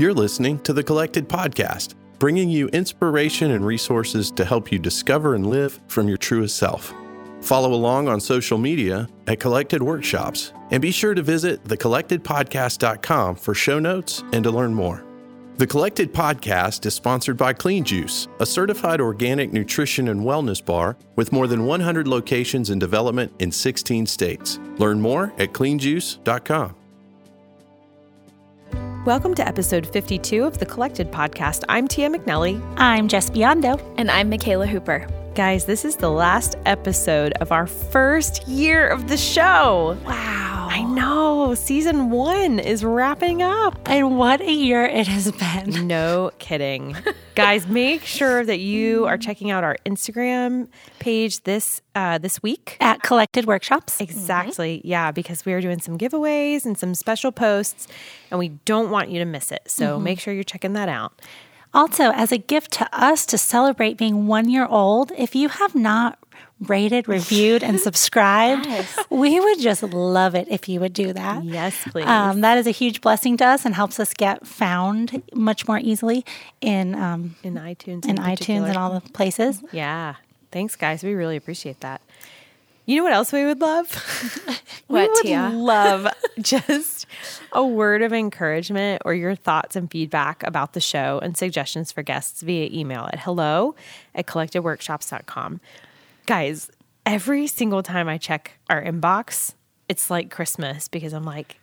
You're listening to the Collected Podcast, bringing you inspiration and resources to help you discover and live from your truest self. Follow along on social media at Collected Workshops and be sure to visit thecollectedpodcast.com for show notes and to learn more. The Collected Podcast is sponsored by Clean Juice, a certified organic nutrition and wellness bar with more than 100 locations in development in 16 states. Learn more at cleanjuice.com. Welcome to episode 52 of the Collected Podcast. I'm Tia McNelly. I'm Jes Biondo. And I'm Mikala Hooper. Guys, this is the last episode of our first year of the show. Wow. I know. Season one is wrapping up. And what a year it has been. No kidding. Guys, make sure that you are checking out our Instagram page this uh, this week. At Collected Workshops. Exactly. Mm-hmm. Yeah, because we are doing some giveaways and some special posts, and we don't want you to miss it. So mm-hmm. make sure you're checking that out. Also, as a gift to us to celebrate being one year old, if you have not rated, reviewed, and subscribed, yes. we would just love it if you would do that. Yes, please. Um, that is a huge blessing to us and helps us get found much more easily in um, in iTunes, in, in iTunes, and all the places. Yeah, thanks, guys. We really appreciate that. You know what else we would love? what, we would Tia? love just a word of encouragement or your thoughts and feedback about the show and suggestions for guests via email at hello at collectedworkshops.com. Guys, every single time I check our inbox, it's like Christmas because I'm like,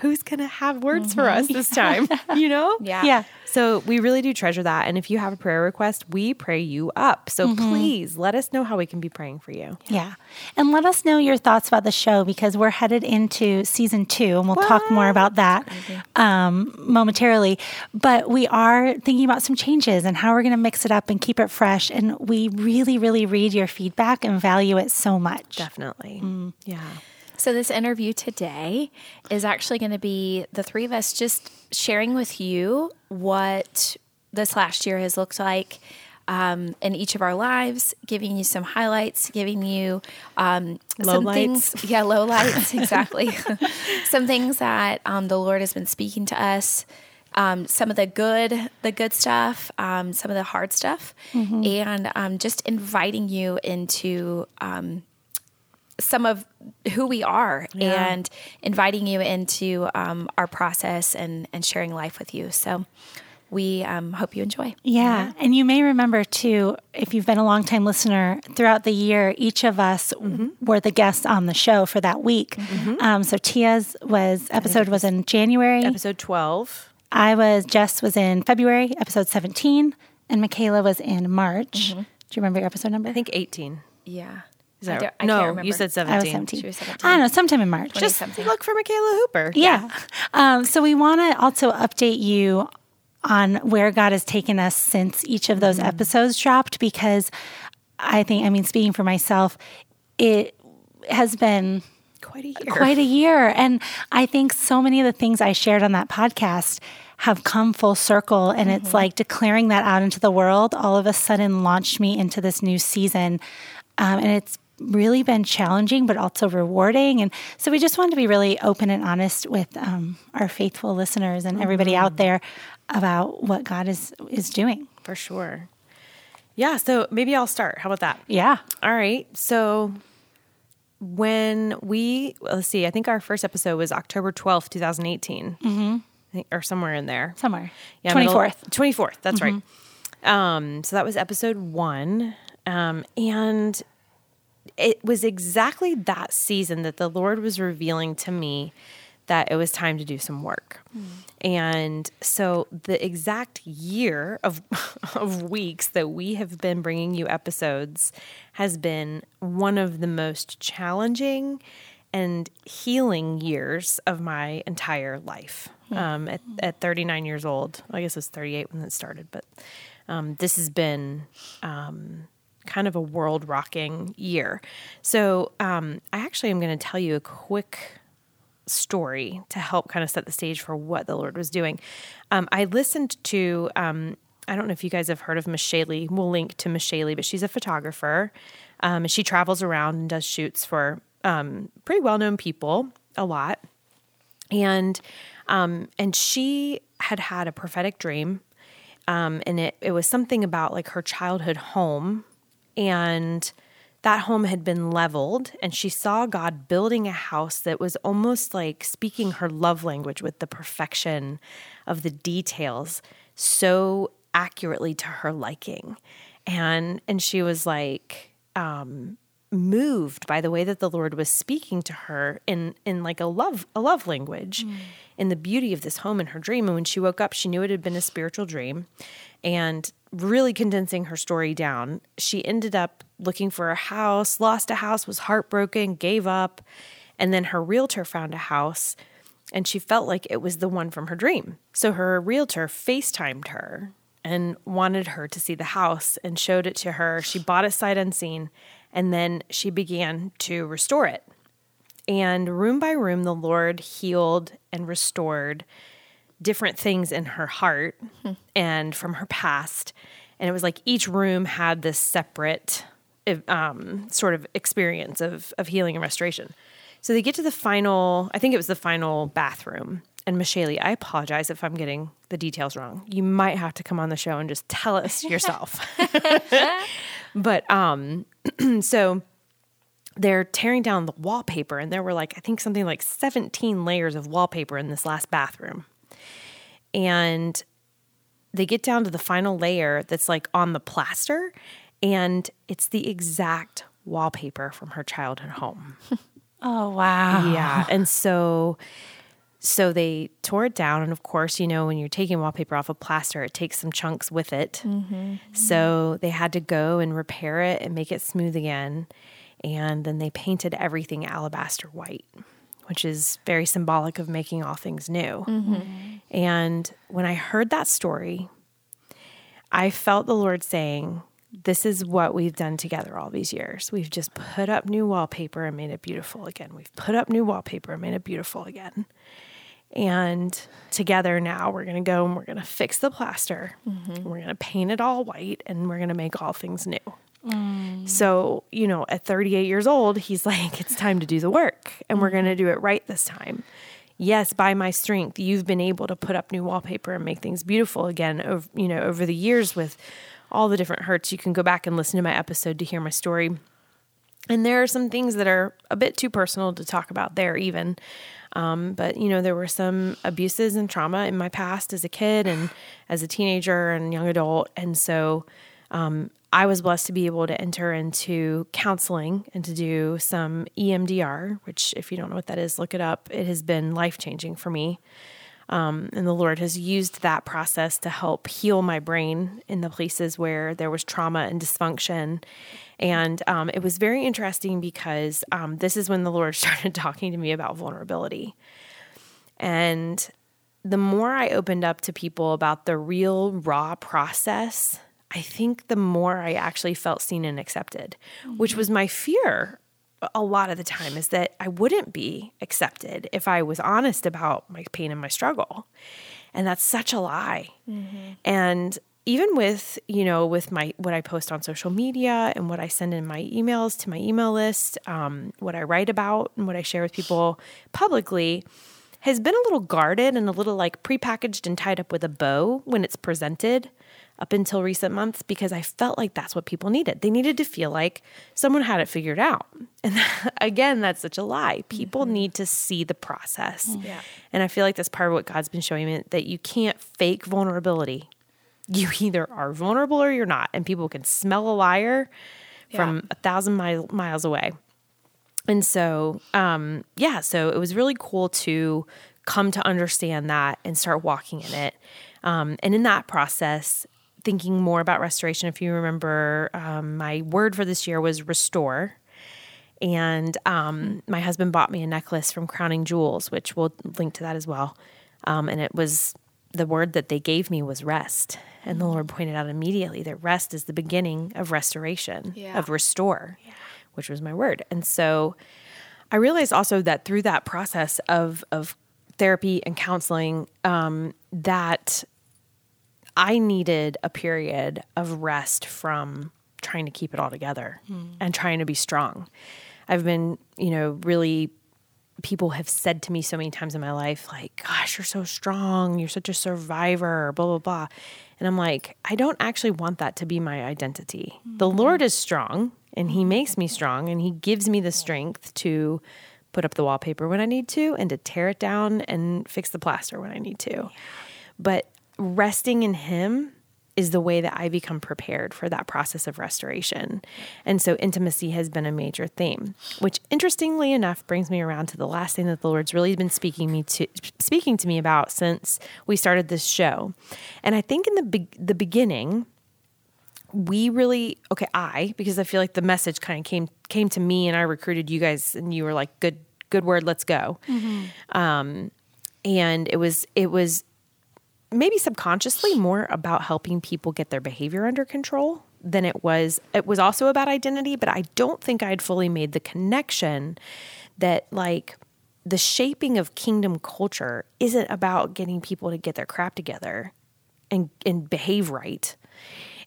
who's going to have words mm-hmm. for us this time? you know? Yeah. Yeah. So we really do treasure that. And if you have a prayer request, we pray you up. So mm-hmm. please let us know how we can be praying for you. Yeah. And let us know your thoughts about the show because we're headed into season two and we'll what? talk more about that um, momentarily. But we are thinking about some changes and how we're going to mix it up and keep it fresh. And we really, really read your feedback and value it so much. Definitely. Mm. Yeah. So, this interview today is actually going to be the three of us just sharing with you what this last year has looked like um, in each of our lives, giving you some highlights, giving you um, low some lights. things. Yeah, low lights, exactly. some things that um, the Lord has been speaking to us. Um, some of the good, the good stuff, um, some of the hard stuff, mm-hmm. and um, just inviting you into um, some of who we are yeah. and inviting you into um, our process and, and sharing life with you. So we um, hope you enjoy. Yeah. yeah. And you may remember too, if you've been a long time listener throughout the year, each of us mm-hmm. were the guests on the show for that week. Mm-hmm. Um, so Tia's was episode was in January. Episode 12. I was, Jes was in February, episode 17, and Mikala was in March. Mm-hmm. Do you remember your episode number? I think 18. Yeah. Is that I no? You said seventeen. I was seventeen. She was 17. I don't know, sometime in March. Just look for Mikala Hooper. Yeah. yeah. Um, so we want to also update you on where God has taken us since each of those mm-hmm. episodes dropped, because I think, I mean, speaking for myself, it has been quite a year. Quite a year, and I think so many of the things I shared on that podcast have come full circle and mm-hmm. it's like declaring that out into the world all of a sudden launched me into this new season um, and it's really been challenging, but also rewarding. And so we just wanted to be really open and honest with um, our faithful listeners and everybody mm-hmm. out there about what God is is doing. For sure. Yeah. So maybe I'll start. How about that? Yeah. All right. So when we well, let's see, I think our first episode was October twelfth, two thousand eighteen, mm-hmm. or somewhere in there. Somewhere. Yeah. Twenty fourth. Twenty fourth. That's mm-hmm. right. Um, so that was episode one. Um, and it was exactly that season that the Lord was revealing to me that it was time to do some work. Mm. And so the exact year of of weeks that we have been bringing you episodes has been one of the most challenging and healing years of my entire life. Mm. Um, at, at 39 years old, I guess it was 38 when it started, but um, this has been um, kind of a world rocking year. So um, I actually am going to tell you a quick story to help kind of set the stage for what the Lord was doing. Um, I listened to, um, I don't know if you guys have heard of Meshali. We'll link to Meshali, but she's a photographer. Um, she travels around and does shoots for um, pretty well known people a lot. And um, and she had had a prophetic dream. Um, and it, it was something about like her childhood home. And that home had been leveled, and she saw God building a house that was almost like speaking her love language with the perfection of the details so accurately to her liking. And and she was like, um, moved by the way that the Lord was speaking to her in in like a love a love language mm. in the beauty of this home in her dream and when she woke up she knew it had been a spiritual dream and really condensing her story down. She ended up looking for a house lost a house was heartbroken gave up and then her realtor found a house and she felt like it was the one from her dream. So her realtor FaceTimed her and wanted her to see the house and showed it to her. She bought it sight unseen and then she began to restore it. And room by room, the Lord healed and restored different things in her heart hmm. and from her past. And it was like each room had this separate um, sort of experience of, of healing and restoration. So they get to the final, I think it was the final bathroom. And Meshali, I apologize if I'm getting the details wrong. You might have to come on the show and just tell us yourself. but um, so they're tearing down the wallpaper, and there were like, I think something like 17 layers of wallpaper in this last bathroom. And they get down to the final layer that's like on the plaster, and it's the exact wallpaper from her childhood home. oh, wow. Yeah. And so so they tore it down. And of course, you know, when you're taking wallpaper off a of plaster, it takes some chunks with it. Mm-hmm. So they had to go and repair it and make it smooth again. And then they painted everything alabaster white, which is very symbolic of making all things new. Mm-hmm. And when I heard that story, I felt the Lord saying, this is what we've done together all these years. We've just put up new wallpaper and made it beautiful again. We've put up new wallpaper and made it beautiful again. And together now we're going to go and we're going to fix the plaster. Mm-hmm. We're going to paint it all white and we're going to make all things new. Mm. So, you know, at 38 years old, he's like, it's time to do the work and we're going to do it right this time. Yes, by my strength, you've been able to put up new wallpaper and make things beautiful again, over, you know, over the years with all the different hurts. You can go back and listen to my episode to hear my story. And there are some things that are a bit too personal to talk about there, even. Um, but you know, there were some abuses and trauma in my past as a kid and as a teenager and young adult, and so um, I was blessed to be able to enter into counseling and to do some EMDR, which, if you don't know what that is, look it up. It has been life changing for me. Um, and the Lord has used that process to help heal my brain in the places where there was trauma and dysfunction. And um, it was very interesting because um, this is when the Lord started talking to me about vulnerability. And the more I opened up to people about the real raw process, I think the more I actually felt seen and accepted, which was my fear a lot of the time is that I wouldn't be accepted if I was honest about my pain and my struggle. And that's such a lie. Mm-hmm. And even with you know with my what i post on social media and what i send in my emails to my email list um, what i write about and what i share with people publicly has been a little guarded and a little like prepackaged and tied up with a bow when it's presented up until recent months because I felt like that's what people needed. They needed to feel like someone had it figured out. And again, that's such a lie. People mm-hmm. need to see the process. Yeah. And I feel like that's part of what God's been showing me that you can't fake vulnerability you either are vulnerable or you're not, and people can smell a liar yeah. from a thousand mile, miles away. And so, um, yeah, so it was really cool to come to understand that and start walking in it. Um, and in that process, thinking more about restoration. If you remember, um, my word for this year was restore. And um, my husband bought me a necklace from Crowning Jewels, which we'll link to that as well. Um, and it was the word that they gave me was rest. And the Lord pointed out immediately that rest is the beginning of restoration, yeah. of restore, yeah. which was my word. And so I realized also that through that process of, of therapy and counseling, um, that I needed a period of rest from trying to keep it all together mm. and trying to be strong. I've been, you know, really people have said to me so many times in my life, like, gosh, you're so strong. You're such a survivor, blah, blah, blah. And I'm like, I don't actually want that to be my identity. Mm-hmm. The Lord is strong and He makes me strong and He gives me the strength to put up the wallpaper when I need to and to tear it down and fix the plaster when I need to. But resting in Him is the way that I become prepared for that process of restoration. And so intimacy has been a major theme, which interestingly enough brings me around to the last thing that the Lord's really been speaking me to speaking to me about since we started this show. And I think in the be- the beginning we really okay, I because I feel like the message kind of came came to me and I recruited you guys and you were like good good word, let's go. Mm-hmm. Um and it was it was maybe subconsciously more about helping people get their behavior under control than it was it was also about identity but i don't think i'd fully made the connection that like the shaping of kingdom culture isn't about getting people to get their crap together and and behave right.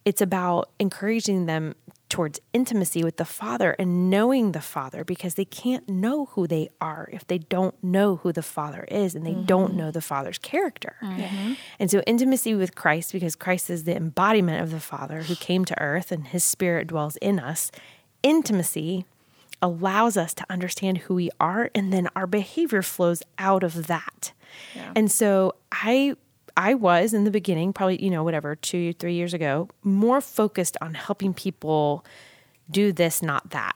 It's about encouraging them towards intimacy with the Father and knowing the Father because they can't know who they are if they don't know who the Father is and they mm-hmm. don't know the Father's character. Mm-hmm. And so, intimacy with Christ, because Christ is the embodiment of the Father who came to earth and his Spirit dwells in us, intimacy allows us to understand who we are and then our behavior flows out of that. Yeah. And so, I I was in the beginning, probably, you know, whatever, two, three years ago, more focused on helping people do this, not that.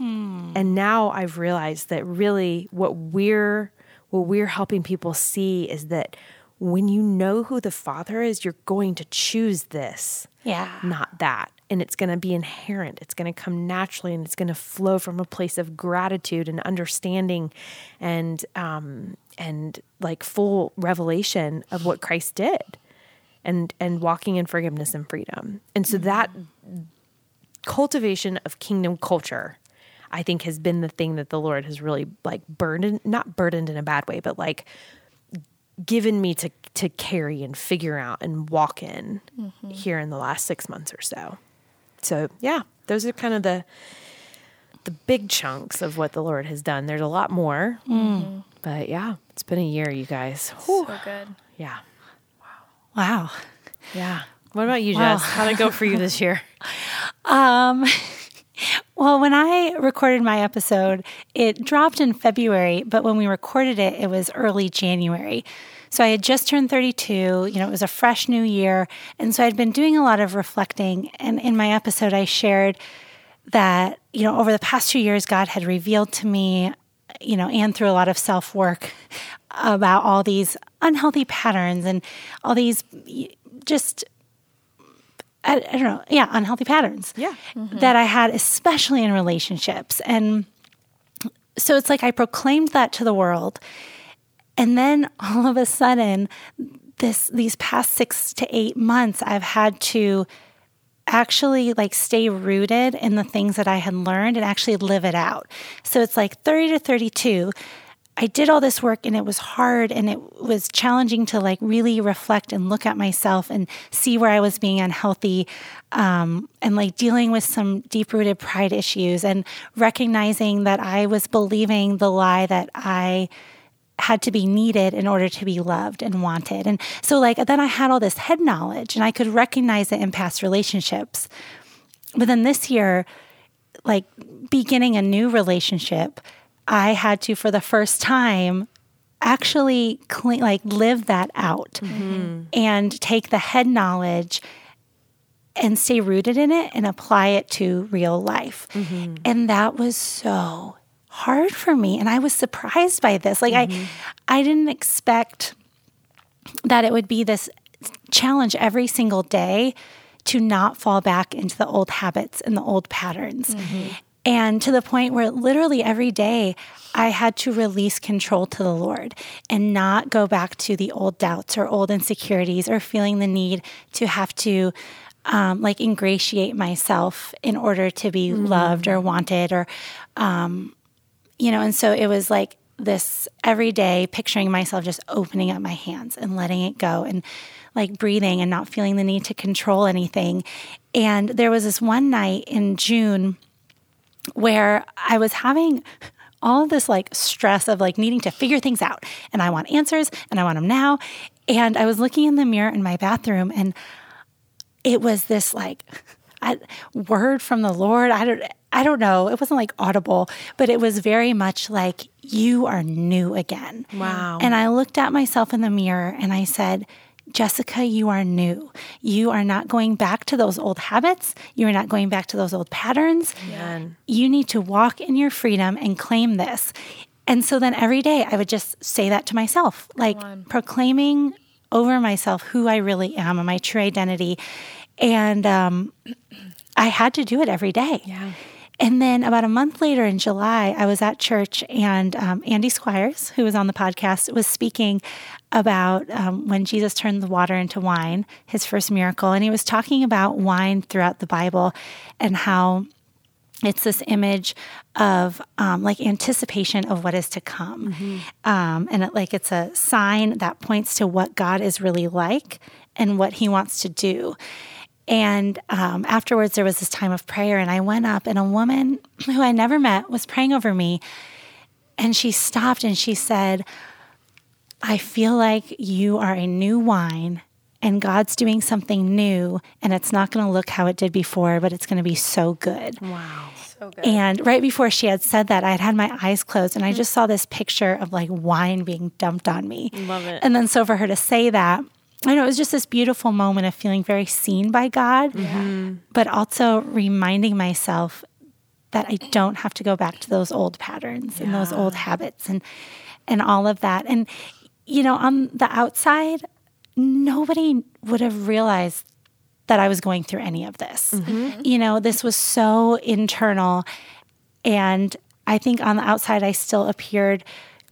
Mm. And now I've realized that really what we're what we're helping people see is that when you know who the father is, you're going to choose this. Yeah. Not that. And it's going to be inherent. It's going to come naturally and it's going to flow from a place of gratitude and understanding and um and like full revelation of what Christ did and and walking in forgiveness and freedom. And so that cultivation of kingdom culture I think has been the thing that the Lord has really like burdened not burdened in a bad way, but like given me to to carry and figure out and walk in mm-hmm. here in the last 6 months or so. So, yeah, those are kind of the the big chunks of what the Lord has done. There's a lot more. Mm. But yeah, it's been a year, you guys. Whew. So good. Yeah. Wow. Wow. Yeah. What about you, Jes? Wow. How'd it go for you this year? um, well, when I recorded my episode, it dropped in February, but when we recorded it, it was early January. So I had just turned 32, you know, it was a fresh new year. And so I'd been doing a lot of reflecting. And in my episode, I shared that, you know, over the past two years, God had revealed to me, you know, and through a lot of self work about all these unhealthy patterns and all these just I, I, don't know, yeah, unhealthy patterns. Yeah. Mm-hmm. That I had, especially in relationships. And so it's like I proclaimed that to the world. And then all of a sudden, this these past six to eight months, I've had to actually like stay rooted in the things that I had learned and actually live it out. So it's like 30 to 32. I did all this work and it was hard and it was challenging to like really reflect and look at myself and see where I was being unhealthy um, and like dealing with some deep rooted pride issues and recognizing that I was believing the lie that I had to be needed in order to be loved and wanted. And so, like, then I had all this head knowledge and I could recognize it in past relationships. But then this year, like, beginning a new relationship, I had to, for the first time, actually clean, like, live that out mm-hmm. and take the head knowledge and stay rooted in it and apply it to real life. Mm-hmm. And that was so hard for me and I was surprised by this. Like mm-hmm. I I didn't expect that it would be this challenge every single day to not fall back into the old habits and the old patterns. Mm-hmm. And to the point where literally every day I had to release control to the Lord and not go back to the old doubts or old insecurities or feeling the need to have to um, like ingratiate myself in order to be mm-hmm. loved or wanted or um, you know, and so it was like this every day picturing myself just opening up my hands and letting it go and like breathing and not feeling the need to control anything. And there was this one night in June where I was having all this like stress of like needing to figure things out. And I want answers and I want them now. And I was looking in the mirror in my bathroom and it was this like I, word from the Lord. I don't I don't know. It wasn't like audible, but it was very much like you are new again. Wow. And I looked at myself in the mirror and I said, Jessica, you are new. You are not going back to those old habits. You are not going back to those old patterns. You need to walk in your freedom and claim this. And so then every day I would just say that to myself, like proclaiming over myself who I really am and my true identity. And um, I had to do it every day. Yeah. And then about a month later in July, I was at church and um, Andy Squires, who was on the podcast, was speaking about um, when Jesus turned the water into wine, his first miracle. And he was talking about wine throughout the Bible and how it's this image of um, like anticipation of what is to come. Um, and it, like it's a sign that points to what god is really like and what he wants to do and um, afterwards there was this time of prayer and i went up and a woman who i never met was praying over me and she stopped and she said i feel like you are a new wine and God's doing something new, and it's not going to look how it did before, but it's going to be so good. Wow. So good. And right before she had said that, I had had my eyes closed and I just saw this picture of like wine being dumped on me. Love it. And then so for her to say that, I know it was just this beautiful moment of feeling very seen by God, but also reminding myself that I don't have to go back to those old patterns and those old habits and and all of that. And you know, on the outside, nobody would have realized that I was going through any of this. Mm-hmm. You know, this was so internal. And I think on the outside, I still appeared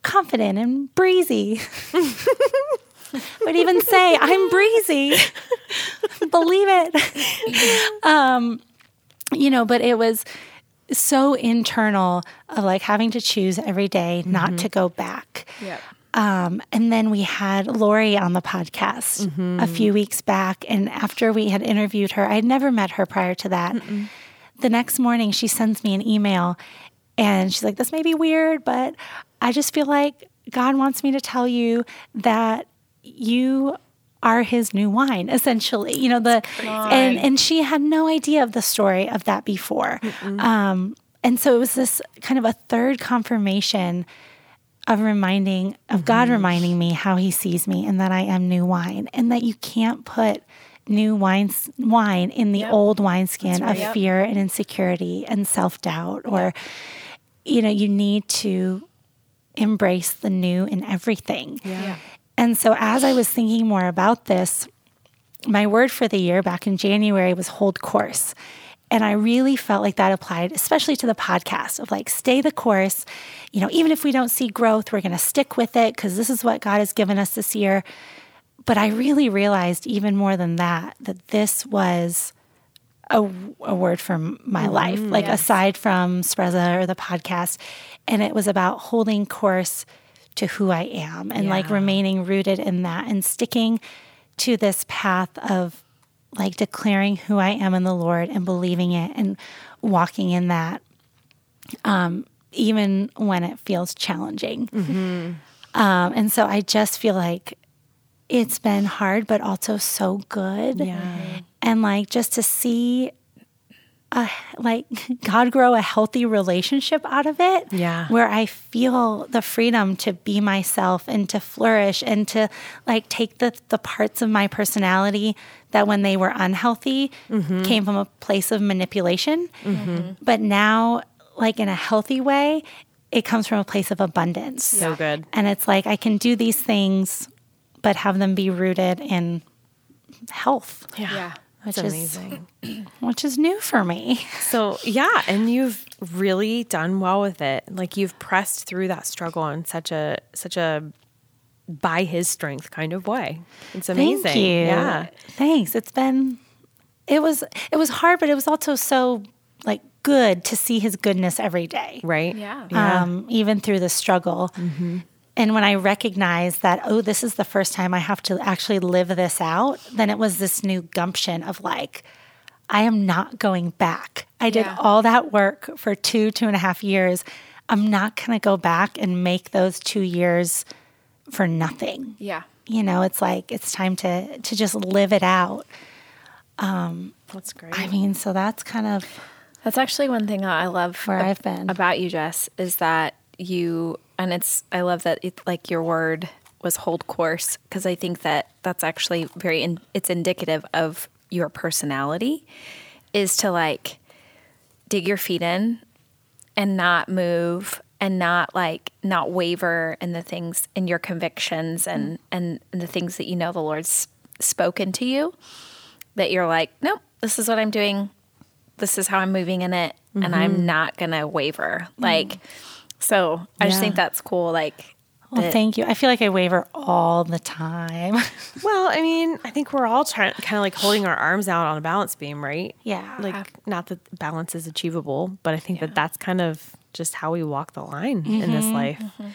confident and breezy. would even say, I'm breezy. Believe it. um, you know, but it was so internal of like having to choose every day not to go back. Yep. Um, and then we had Lori on the podcast a few weeks back. And after we had interviewed her, I'd never met her prior to that. The next morning, she sends me an email and she's like, This may be weird, but I just feel like God wants me to tell you that you are his new wine essentially you know the and and she had no idea of the story of that before. Um and so it was this kind of a third confirmation of reminding of God reminding me how he sees me and that I am new wine and that you can't put new wine wine in the old wineskin of Yep. fear and insecurity and self-doubt or you know you need to embrace the new in everything. Yeah. And so as I was thinking more about this my word for the year back in January was hold course. And I really felt like that applied, especially to the podcast of like, stay the course. You know, even if we don't see growth, we're going to stick with it because this is what God has given us this year. But I really realized, even more than that, that this was a, a word for my mm-hmm, life, like aside from Spreza or the podcast. And it was about holding course to who I am and like remaining rooted in that and sticking to this path of like declaring who I am in the Lord and believing it and walking in that, um, even when it feels challenging. Um, and so I just feel like it's been hard, but also so good. Yeah. And like just to see a, like God grow a healthy relationship out of it. Yeah. Where I feel the freedom to be myself and to flourish and to like take the, the parts of my personality that when they were unhealthy mm-hmm. came from a place of manipulation. Mm-hmm. But now, like in a healthy way, it comes from a place of abundance. So good. And it's like I can do these things, but have them be rooted in health, Yeah. Yeah. That's Which is- amazing. which is new for me. So, yeah, and you've really done well with it. Like you've pressed through that struggle in such a such a by his strength kind of way. It's amazing. Thank you. Yeah. Thanks. It's been it was it was hard, but it was also so like good to see his goodness every day. Right? Yeah. Um, even through the struggle. And when I recognized that, oh, this is the first time I have to actually live this out, then it was this new gumption of like, I am not going back. I did Yeah. all that work for two, two and a half years. I'm not going to go back and make those two years for nothing. Yeah. You know, it's like it's time to to just live it out. Um, That's great. I mean, so that's kind of That's actually one thing I love Where I've been. about you, Jes, is that you and it's I love that it, like your word was hold course because I think that that's actually very in, it's indicative of your personality is to like dig your feet in and not move and not like not waver in the things in your convictions and and, and the things that you know the Lord's spoken to you that you're like nope this is what I'm doing. This is how I'm moving in it and I'm mm-hmm. not going to waver. Mm-hmm. Like, so I just think that's cool. Like, well, that- thank you. I feel like I waver all the time. well, I mean, I think we're all trying, kind of like holding our arms out on a balance beam, right? Yeah. Like, not that balance is achievable, but I think that that's kind of just how we walk the line in this mm-hmm. life. Mm-hmm.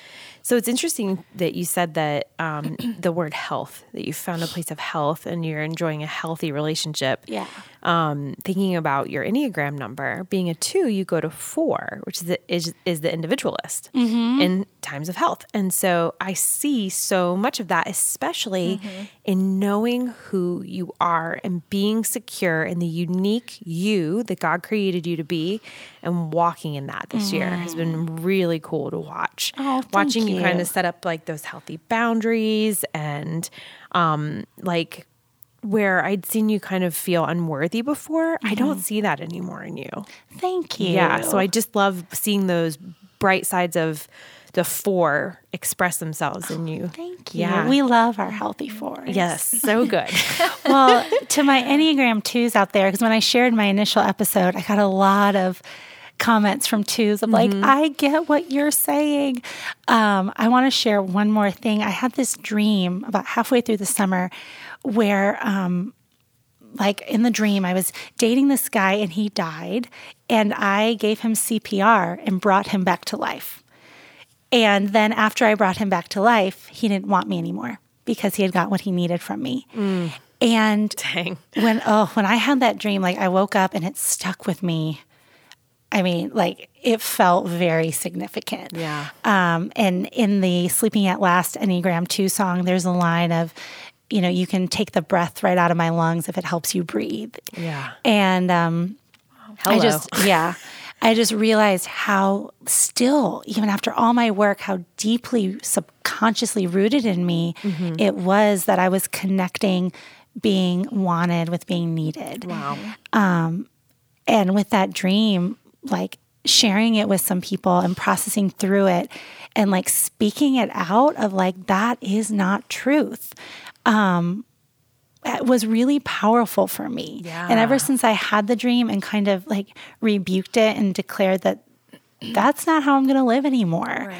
So it's interesting that you said that um, the word health, that you found a place of health and you're enjoying a healthy relationship. Yeah. Um, thinking about your Enneagram number, being a two, you go to four, which is the, is, is the individualist in times of health. And so I see so much of that, especially in knowing who you are and being secure in the unique you that God created you to be and walking in that this year has been really cool to watch. Oh, thank Watching you kind of set up like those healthy boundaries and um, like where I'd seen you kind of feel unworthy before, I don't see that anymore in you. Thank you. Yeah. So I just love seeing those bright sides of the four express themselves in you. Thank you. Yeah. We love our healthy fours. yes. So good. well, to my Enneagram twos out there, because when I shared my initial episode, I got a lot of comments from twos of like, I get what you're saying. Um, I want to share one more thing. I had this dream about halfway through the summer where, um, like in the dream, I was dating this guy and he died, and I gave him CPR and brought him back to life. And then after I brought him back to life, he didn't want me anymore because he had got what he needed from me. And Dang. when oh, when I had that dream, like I woke up and it stuck with me. I mean, like it felt very significant. Yeah. Um, and in the Sleeping at Last Enneagram 2 song, there's a line of, you know, you can take the breath right out of my lungs if it helps you breathe. Yeah. And um, Hello. I just, yeah, I just realized how still, even after all my work, how deeply subconsciously rooted in me it was that I was connecting being wanted with being needed. wow. Um, And with that dream, like sharing it with some people and processing through it and like speaking it out of like, that is not truth. Um, it was really powerful for me. yeah. And ever since I had the dream and kind of like rebuked it and declared that that's not how I'm going to live anymore,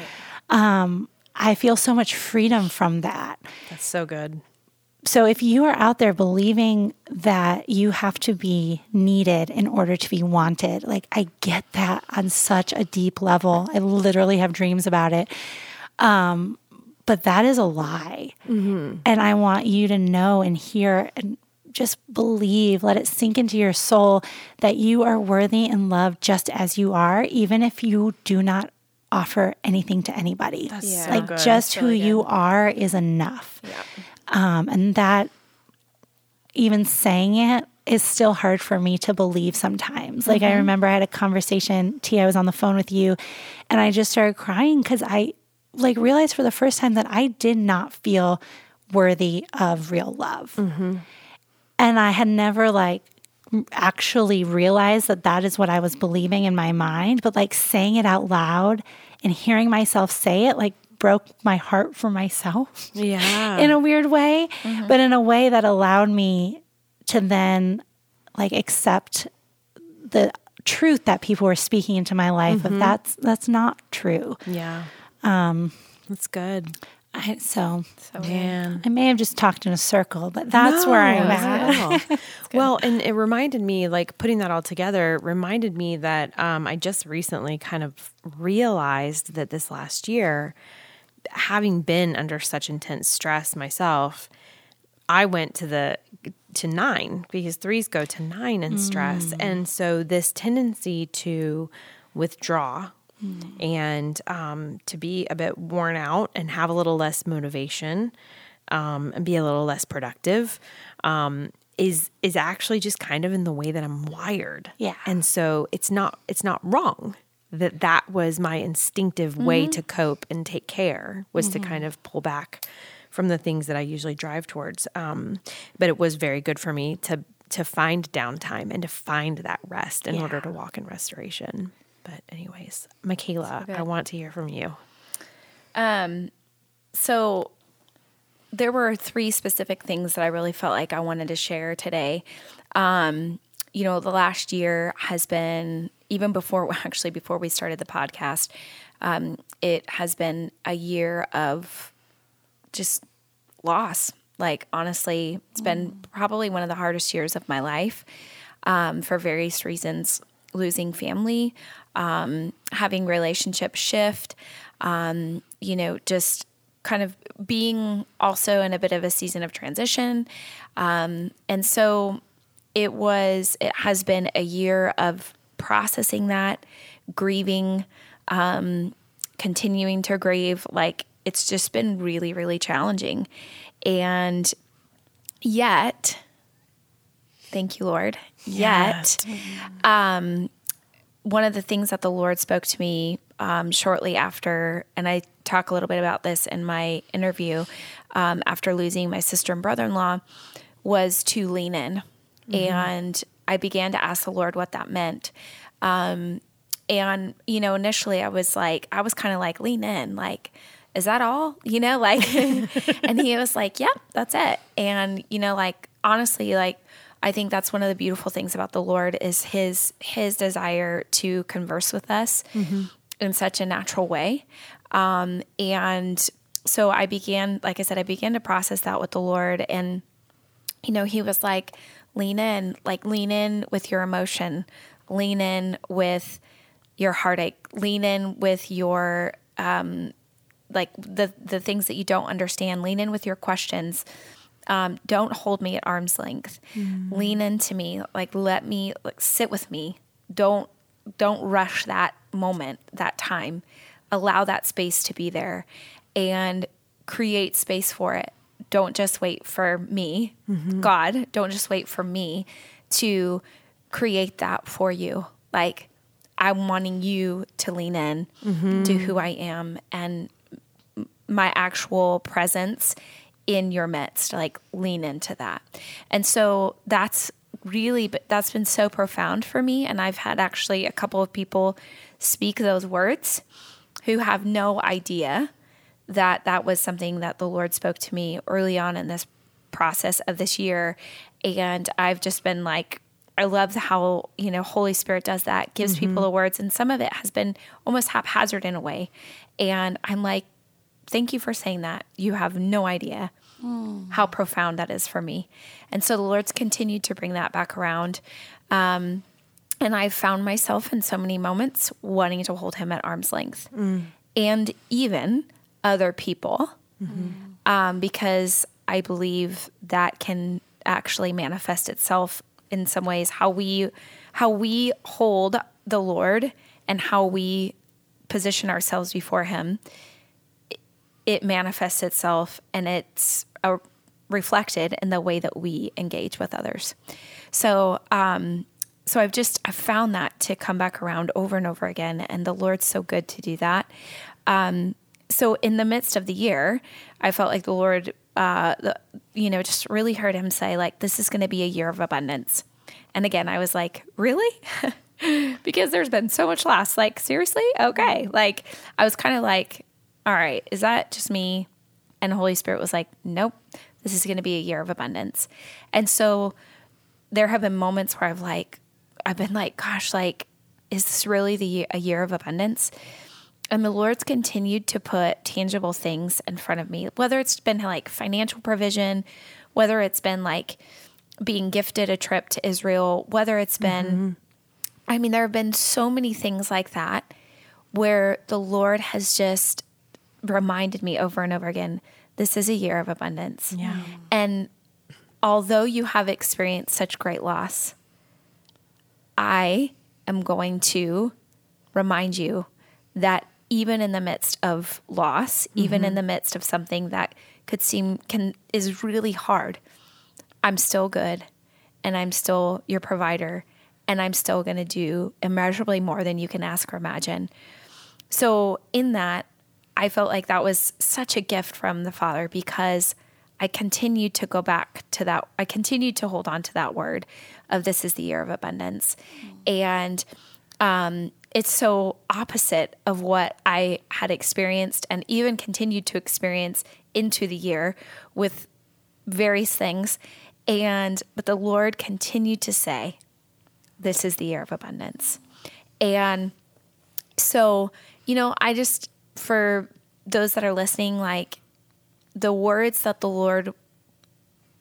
um, I feel so much freedom from that. That's so good. So if you are out there believing that you have to be needed in order to be wanted, like I get that on such a deep level. I literally have dreams about it. Um, but that is a lie. And I want you to know and hear and just believe, let it sink into your soul that you are worthy and loved just as you are, even if you do not offer anything to anybody. so like good. just who you are is enough. Um, and that even saying it is still hard for me to believe sometimes. Like I remember I had a conversation, T, I was on the phone with you, and I just started crying because I like realized for the first time that I did not feel worthy of real love. And I had never like actually realized that that is what I was believing in my mind, but like saying it out loud and hearing myself say it like broke my heart for myself Yeah. in a weird way, but in a way that allowed me to then like accept the truth that people were speaking into my life of that's that's not true. yeah. Um, That's good. I, so Man. I may have just talked in a circle, but that's where I'm at. at. well, and it reminded me, like putting that all together, reminded me that um, I just recently kind of realized that this last year, having been under such intense stress myself, I went to the to nine because threes go to nine in stress, and so this tendency to withdraw and um, to be a bit worn out and have a little less motivation um, and be a little less productive um, is is actually just kind of in the way that I'm wired. Yeah. and so it's not it's not wrong that that was my instinctive way to cope and take care was to kind of pull back from the things that I usually drive towards. Um, but it was very good for me to to find downtime and to find that rest in order to walk in restoration. But anyways, Mikala, I want to hear from you. Um, So there were three specific things that I really felt like I wanted to share today. Um, you know, the last year has been even before actually before we started the podcast, um, it has been a year of just loss. Like honestly, it's been probably one of the hardest years of my life um, for various reasons. Losing family, um, having relationship shift, um, you know, just kind of being also in a bit of a season of transition. Um, and so it was, it has been a year of processing that, grieving, um, continuing to grieve. Like it's just been really, really challenging. And yet, thank you, Lord. Yet, um, one of the things that the Lord spoke to me um, shortly after, and I talk a little bit about this in my interview um, after losing my sister and brother in law, was to lean in. And I began to ask the Lord what that meant. Um, and, you know, initially I was like, I was kind of like, lean in, like, is that all? You know, like, and he was like, yep, that's it. And, you know, like, honestly, like, I think that's one of the beautiful things about the Lord is his his desire to converse with us in such a natural way. Um, and so I began, like I said, I began to process that with the Lord. And, you know, he was like, lean in, like lean in with your emotion, lean in with your heartache, lean in with your um like the the things that you don't understand, lean in with your questions. Um, don't hold me at arm's length. Lean into me, like let me like sit with me. Don't don't rush that moment, that time. Allow that space to be there and create space for it. Don't just wait for me, mm-hmm. God, don't just wait for me to create that for you. Like I'm wanting you to lean in mm-hmm. to who I am and my actual presence in your midst like lean into that. And so that's really but that's been so profound for me and i've had actually a couple of people speak those words who have no idea that that was something that the lord spoke to me early on in this process of this year. And i've just been like i love how you know holy spirit does that gives mm-hmm. people the words. And some of it has been almost haphazard in a way. And i'm like thank you for saying that. You have no idea mm. how profound that is for me. And so the Lord's continued to bring that back around. Um, and I've found myself in so many moments wanting to hold him at arm's length. Mm. And even other people um, because I believe that can actually manifest itself in some ways how we how we hold the Lord and how we position ourselves before him it manifests itself and it's uh, reflected in the way that we engage with others. So, um, so I've just I've found that to come back around over and over again, and the Lord's so good to do that. Um, so in the midst of the year, I felt like the Lord, uh, the, you know, just really heard Him say like, "This is going to be a year of abundance." And again, I was like, "Really?" because there's been so much loss. Like, seriously? Okay. Like, I was kind of like, all right, is that just me? And the Holy Spirit was like, nope, this is going to be a year of abundance. And so there have been moments where I've like, I've been like, gosh, like, is this really the a year of abundance? And the Lord's continued to put tangible things in front of me, whether it's been like financial provision, whether it's been like being gifted a trip to Israel, whether it's been, mm-hmm. I mean, there have been so many things like that where the Lord has just reminded me over and over again this is a year of abundance. Yeah. Mm. And although you have experienced such great loss, I am going to remind you that even in the midst of loss, even in the midst of something that could seem can is really hard, I'm still good and I'm still your provider and I'm still going to do immeasurably more than you can ask or imagine. So, in that, I felt like that was such a gift from the Father because I continued to go back to that. I continued to hold on to that word of this is the year of abundance. And um, it's so opposite of what I had experienced and even continued to experience into the year with various things. And, but the Lord continued to say, this is the year of abundance. And so, you know, I just, for those that are listening, like the words that the Lord,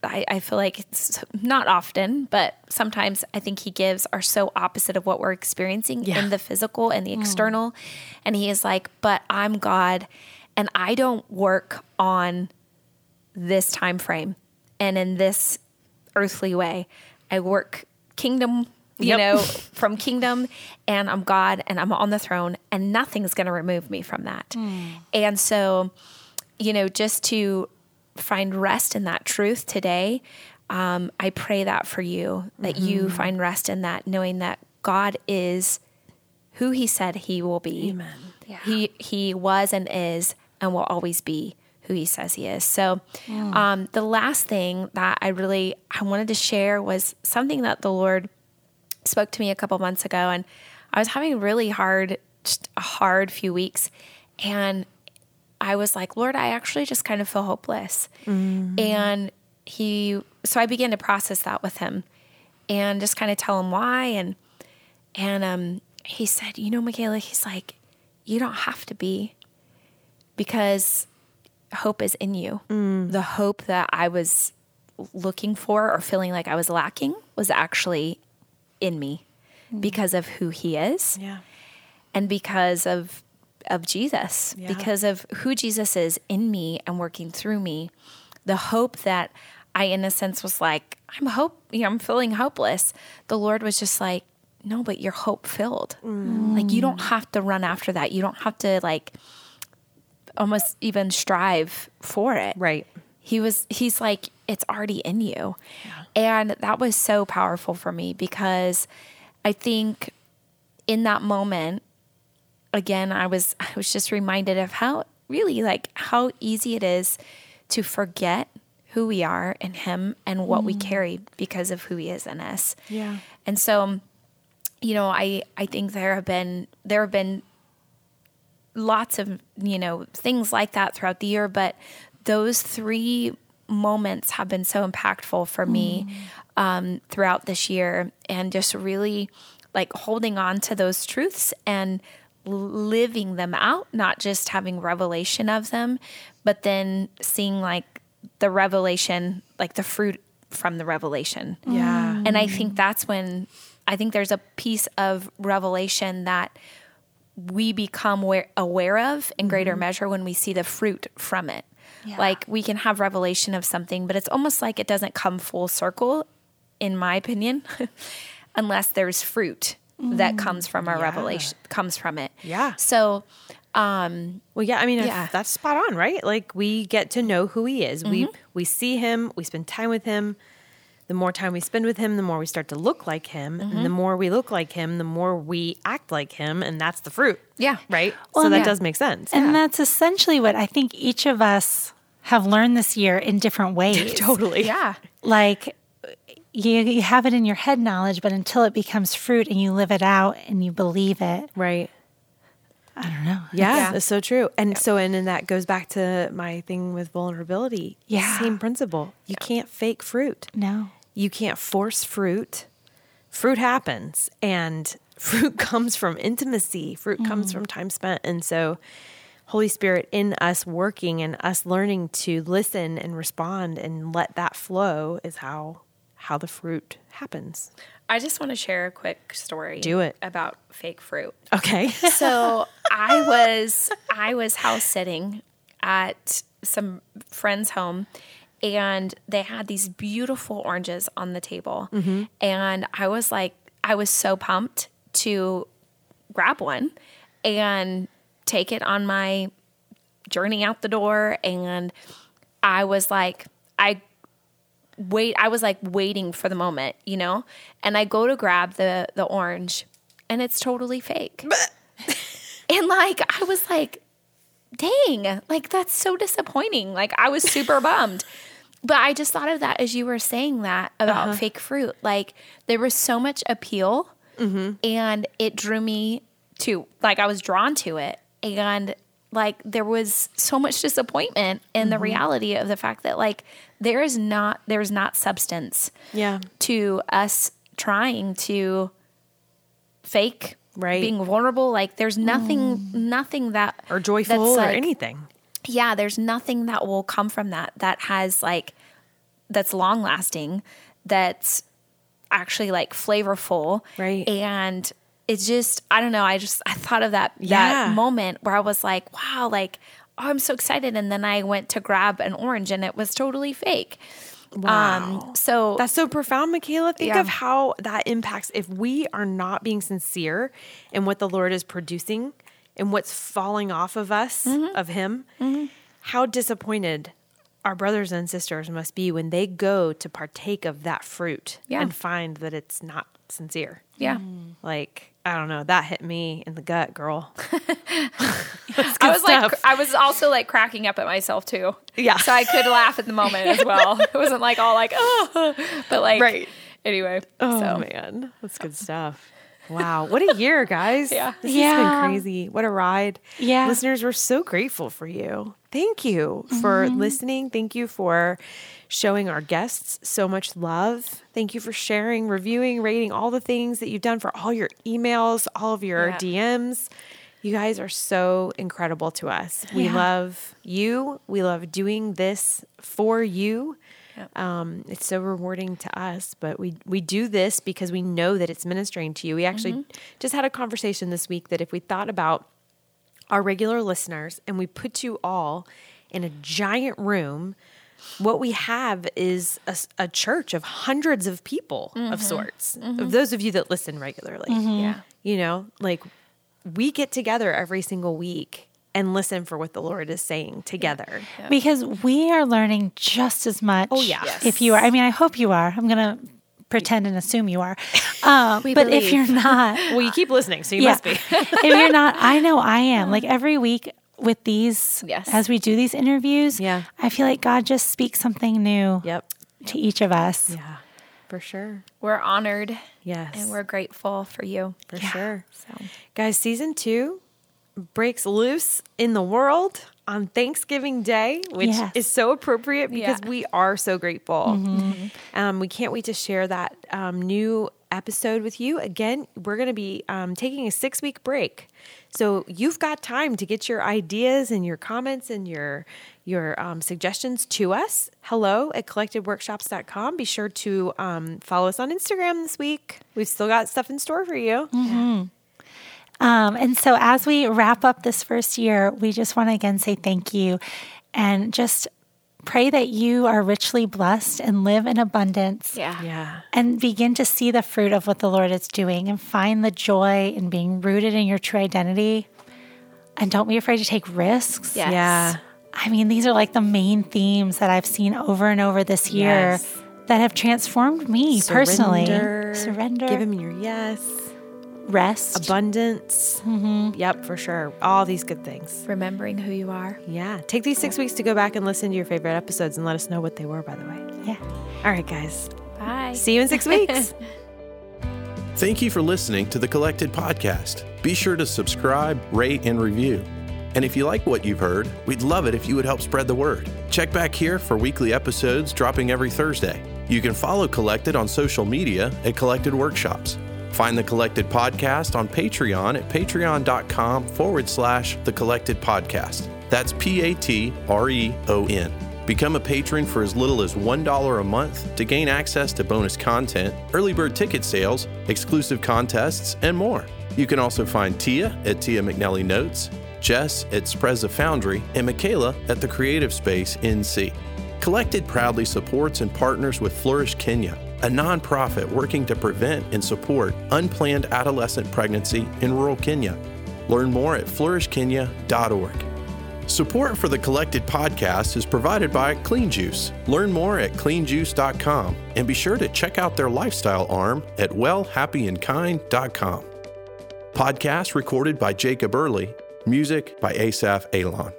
I, I feel like it's not often, but sometimes I think He gives are so opposite of what we're experiencing Yeah. in the physical and the mm. external. And He is like, but I'm God and I don't work on this time frame and in this earthly way. I work kingdom, you Yep. know, from kingdom, and I'm God and I'm on the throne, and nothing's going to remove me from that. Mm. And so, you know, just to find rest in that truth today, um, I pray that for you, that you find rest in that, knowing that God is who He said He will be. Amen. He He was and is and will always be who He says He is. So, um, the last thing that I really I wanted to share was something that the Lord spoke to me a couple months ago, and I was having really hard, just a hard few weeks, and I was like, Lord, I actually just kind of feel hopeless. Mm-hmm. And he, so I began to process that with him and just kind of tell him why. And, and, um, he said, you know, Mikala, he's like, you don't have to be because hope is in you. Mm. The hope that I was looking for or feeling like I was lacking was actually in me mm. because of who he is Yeah. and because of of Jesus, because of who Jesus is in me and working through me, the hope that I, in a sense, was like, I'm hope, you know, I'm feeling hopeless. The Lord was just like, no, but you're hope filled. Mm. Like you don't have to run after that. You don't have to like almost even strive for it. Right. He was, he's like, it's already in you. And that was so powerful for me because I think in that moment, again, I was, I was just reminded of how really like how easy it is to forget who we are in him and what we mm. carry because of who he is in us. Yeah. And so, um, you know, I, I think there have been, there have been lots of you know things like that throughout the year but those three moments have been so impactful for me mm. um, throughout this year and just really like holding on to those truths and living them out not just having revelation of them but then seeing like the revelation like the fruit from the revelation Yeah. and I think that's when I think there's a piece of revelation that we become aware, of in greater mm-hmm. measure when we see the fruit from it. Like we can have revelation of something, but it's almost like it doesn't come full circle, in my opinion, unless there's fruit that comes from our revelation, comes from it. Yeah. So, um Well, yeah, I mean Yeah. that's spot on, right? Like we get to know who he is. We Mm-hmm. we see him, we spend time with him. The more time we spend with him, the more we start to look like him, and Mm-hmm. the more we look like him, the more we act like him, and that's the fruit. Yeah. Right? Well, so that yeah. does make sense. And that's essentially what I think each of us have learned this year in different ways. totally. yeah. Like you, you have it in your head knowledge, but until it becomes fruit and you live it out and you believe it, Right. I don't know. Yeah, Yeah. that's so true. And so, and then that goes back to my thing with vulnerability. Yeah. Same principle. You can't fake fruit. No. You can't force fruit. Fruit happens, and fruit comes from intimacy. Fruit mm-hmm. comes from time spent. And so, Holy Spirit in us working and us learning to listen and respond and let that flow is how how the fruit happens. I just want to share a quick story. Do it. About fake fruit. Okay. so I was I was house sitting at some friend's home and they had these beautiful oranges on the table mm-hmm. and I was like I was so pumped to grab one and take it on my journey out the door and I was like I wait I was like waiting for the moment, you know? And I go to grab the the orange and it's totally fake. and like I was like dang, like that's so disappointing. Like I was super bummed. But I just thought of that as you were saying that about Uh-huh. fake fruit. Like there was so much appeal Mm-hmm. and it drew me to like I was drawn to it. And like there was so much disappointment in Mm-hmm. the reality of the fact that like there is not there's not substance Yeah. to us trying to fake Right. being vulnerable like there's nothing nothing that Or joyful or like- anything. yeah there's nothing that will come from that that has like that's long lasting that's actually like flavorful Right. and it's just i don't know i just i thought of that Yeah. that moment where i was like wow like oh, i'm so excited and then i went to grab an orange and it was totally fake Wow. um so That's so profound, Mikala. Think Yeah. of how that impacts if we are not being sincere in what the Lord is producing and what's falling off of us, Mm-hmm. of Him, how disappointed our brothers and sisters must be when they go to partake of that fruit Yeah. and find that it's not sincere. Yeah mm. Like, I don't know, that hit me in the gut, girl. I was like, I was also like cracking up at myself too. Yeah. So I could laugh at the moment as well. It wasn't like all like, oh, but like, Right. Anyway. Oh so man, that's good stuff. Wow, what a year, guys! Yeah. this has been crazy. What a ride! Yeah. listeners, we're so grateful for you. Thank you for mm-hmm. listening. Thank you for showing our guests so much love. Thank you for sharing, reviewing, rating all the things that you've done for all your emails, all of your Yeah. DMs. You guys are so incredible to us. We Yeah. love you. We love doing this for you. Um, it's so rewarding to us, but we we do this because we know that it's ministering to you. We actually mm-hmm. just had a conversation this week that if we thought about our regular listeners and we put you all in a giant room, what we have is a church of hundreds of people of mm-hmm. sorts. Of mm-hmm. those of you that listen regularly, Yeah. you know, like we get together every single week and listen for what the Lord is saying together. because we are learning just as much. Oh, yeah. Yes. If you are, I mean, I hope you are. I'm going to pretend and assume you are. Um, but if you're not, Well, you keep listening, so you yeah. must be. if you're not, I know I am. Like every week with these, Yes. as we do these interviews, Yeah. I feel like God just speaks something new Yep. to each of us. Yeah, for sure. We're honored Yes. and we're grateful for you. for sure. So Guys, season two breaks loose in the world on Thanksgiving Day, which Yes. is so appropriate because Yeah. we are so grateful. Mm-hmm. Um, we can't wait to share that um, new episode with you. Again, we're going to be um, taking a six week break. So you've got time to get your ideas and your comments and your your um, suggestions to us. Hello at collectedworkshops.com. Be sure to um, follow us on Instagram this week. We've still got stuff in store for you. Um, and so, as we wrap up this first year, we just want to again say thank you and just pray that you are richly blessed and live in abundance. yeah. Yeah. And begin to see the fruit of what the Lord is doing and find the joy in being rooted in your true identity. And don't be afraid to take risks. Yes. Yeah. I mean, these are like the main themes that I've seen over and over this year Yes. that have transformed me personally. Surrender. Surrender, Give him your yes. Rest. Abundance. Mm-hmm. Yep, for sure. All these good things. Remembering who you are. Yeah. Take these six weeks to go back and listen to your favorite episodes and let us know what they were, by the way. yeah. All right, guys. Bye. See you in six weeks. Thank you for listening to the Collected Podcast. Be sure to subscribe, rate, and review. And if you like what you've heard, we'd love it if you would help spread the word. Check back here for weekly episodes dropping every Thursday. You can follow Collected on social media at Collected Workshops. Find the Collected Podcast on Patreon at patreon.com forward slash the Collected Podcast. That's P A T R E O N. Become a patron for as little as $1 a month to gain access to bonus content, early bird ticket sales, exclusive contests, and more. You can also find Tia at Tia McNelly Notes, Jes at Spreza Foundry, and Mikala at the Creative Space NC. Collected proudly supports and partners with Flourish Kenya, a nonprofit working to prevent and support unplanned adolescent pregnancy in rural Kenya. Learn more at flourishkenya.org. Support for the Collected podcast is provided by Clean Juice. Learn more at cleanjuice.com and be sure to check out their lifestyle arm at wellhappyandkind.com. Podcast recorded by Jacob Early, music by Asaf Alon.